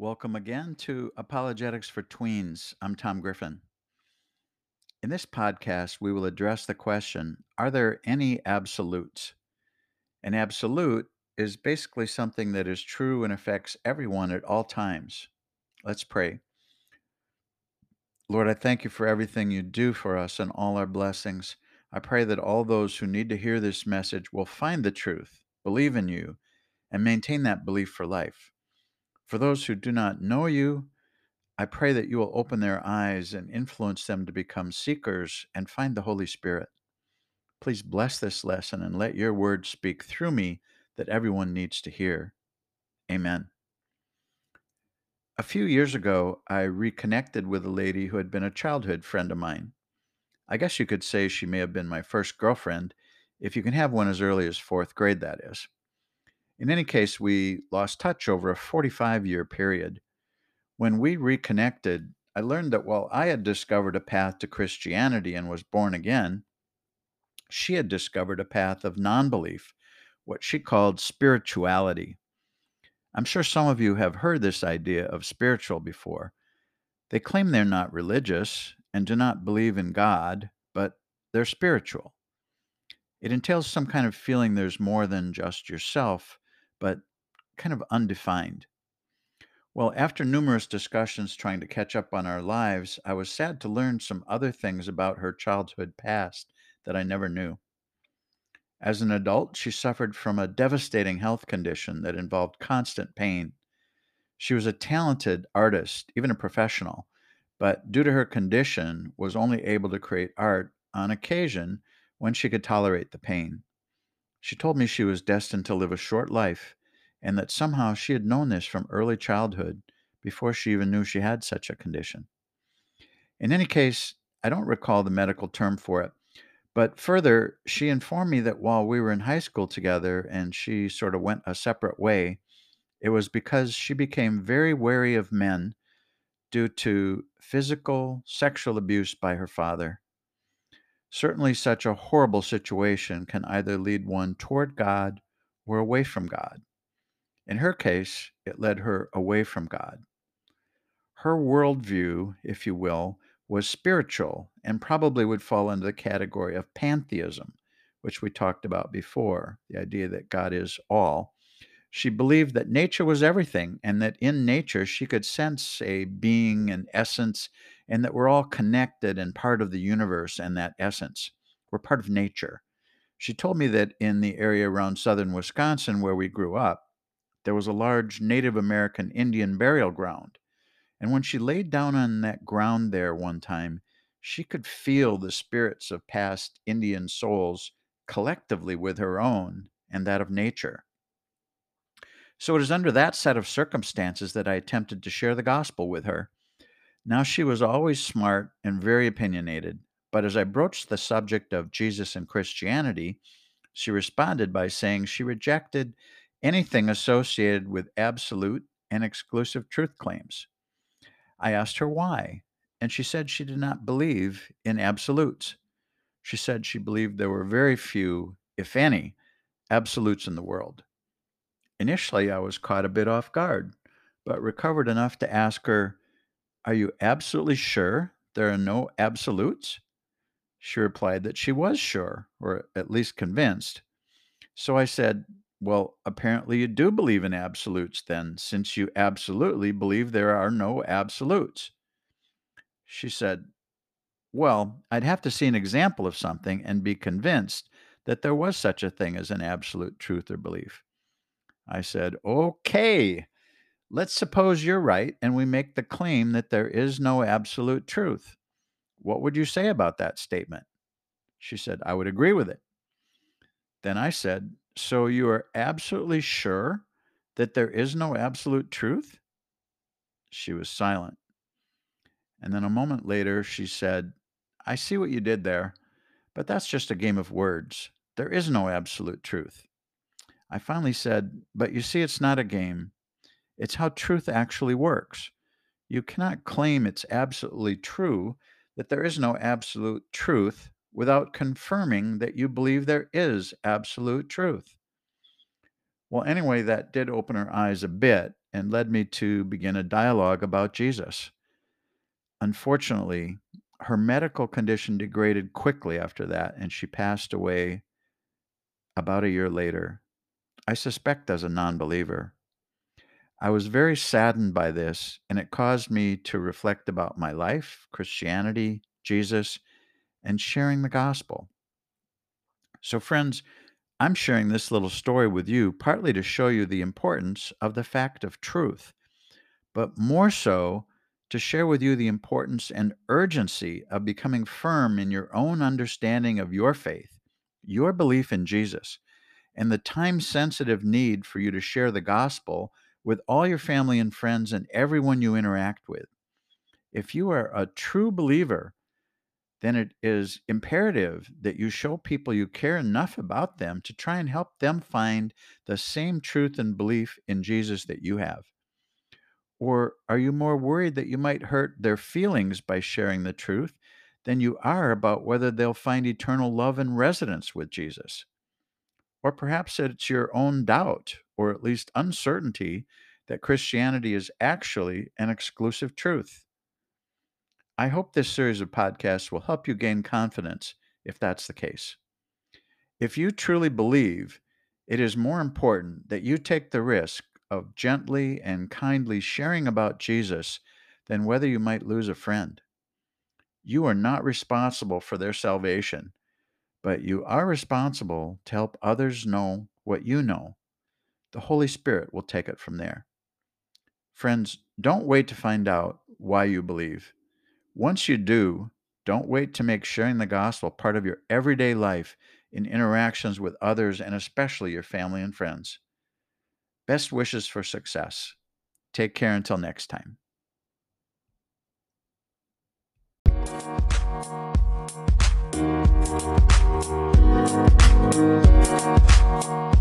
Welcome again to Apologetics for Tweens. I'm Tom Griffin. In this podcast, we will address the question Are there any absolutes? An absolute is basically something that is true and affects everyone at all times. Let's pray. Lord, I thank you for everything you do for us and all our blessings. I pray that all those who need to hear this message will find the truth, believe in you, and maintain that belief for life. For those who do not know you, I pray that you will open their eyes and influence them to become seekers and find the Holy Spirit. Please bless this lesson and let your word speak through me that everyone needs to hear. Amen. A few years ago, I reconnected with a lady who had been a childhood friend of mine. I guess you could say she may have been my first girlfriend, if you can have one as early as fourth grade, that is. In any case, we lost touch over a 45 year period. When we reconnected, I learned that while I had discovered a path to Christianity and was born again, she had discovered a path of non belief, what she called spirituality. I'm sure some of you have heard this idea of spiritual before. They claim they're not religious and do not believe in God, but they're spiritual. It entails some kind of feeling there's more than just yourself, but kind of undefined. Well, after numerous discussions trying to catch up on our lives, I was sad to learn some other things about her childhood past that I never knew. As an adult, she suffered from a devastating health condition that involved constant pain. She was a talented artist, even a professional, but due to her condition was only able to create art on occasion when she could tolerate the pain. She told me she was destined to live a short life and that somehow she had known this from early childhood before she even knew she had such a condition. In any case, I don't recall the medical term for it, but further, she informed me that while we were in high school together and she sort of went a separate way, it was because she became very wary of men due to physical, sexual abuse by her father. Certainly, such a horrible situation can either lead one toward God or away from God. In her case, it led her away from God. Her worldview, if you will, was spiritual and probably would fall into the category of pantheism, which we talked about before the idea that God is all. She believed that nature was everything and that in nature she could sense a being, an essence, and that we're all connected and part of the universe and that essence. We're part of nature. She told me that in the area around southern Wisconsin where we grew up, there was a large Native American Indian burial ground. And when she laid down on that ground there one time, she could feel the spirits of past Indian souls collectively with her own and that of nature. So it is under that set of circumstances that I attempted to share the gospel with her. Now, she was always smart and very opinionated, but as I broached the subject of Jesus and Christianity, she responded by saying she rejected anything associated with absolute and exclusive truth claims. I asked her why, and she said she did not believe in absolutes. She said she believed there were very few, if any, absolutes in the world. Initially, I was caught a bit off guard, but recovered enough to ask her, Are you absolutely sure there are no absolutes? She replied that she was sure, or at least convinced. So I said, well, apparently you do believe in absolutes then, since you absolutely believe there are no absolutes. She said, Well, I'd have to see an example of something and be convinced that there was such a thing as an absolute truth or belief. I said, Okay, let's suppose you're right and we make the claim that there is no absolute truth. What would you say about that statement? She said, I would agree with it. Then I said, so you are absolutely sure that there is no absolute truth? She was silent. And then a moment later, she said, I see what you did there, but that's just a game of words. There is no absolute truth. I finally said, But you see, it's not a game. It's how truth actually works. You cannot claim it's absolutely true that there is no absolute truth without confirming that you believe there is absolute truth. Well, anyway, that did open her eyes a bit, and led me to begin a dialogue about Jesus. Unfortunately, her medical condition degraded quickly after that, and she passed away about a year later. I suspect as a non believer. I was very saddened by this, and it caused me to reflect about my life, Christianity, Jesus, and sharing the gospel. So, friends, I'm sharing this little story with you partly to show you the importance of the fact of truth, but more so to share with you the importance and urgency of becoming firm in your own understanding of your faith, your belief in Jesus, and the time sensitive need for you to share the gospel with all your family and friends and everyone you interact with. If you are a true believer, then it is imperative that you show people you care enough about them to try and help them find the same truth and belief in Jesus that you have. Or are you more worried that you might hurt their feelings by sharing the truth than you are about whether they'll find eternal love and residence with Jesus? Or perhaps it's your own doubt, or at least uncertainty, that Christianity is actually an exclusive truth. I hope this series of podcasts will help you gain confidence if that's the case. If you truly believe, it is more important that you take the risk of gently and kindly sharing about Jesus than whether you might lose a friend. You are not responsible for their salvation, but you are responsible to help others know what you know. The Holy Spirit will take it from there. Friends, don't wait to find out why you believe. Once you do, don't wait to make sharing the gospel part of your everyday life in interactions with others and especially your family and friends. Best wishes for success. Take care until next time. Thank you.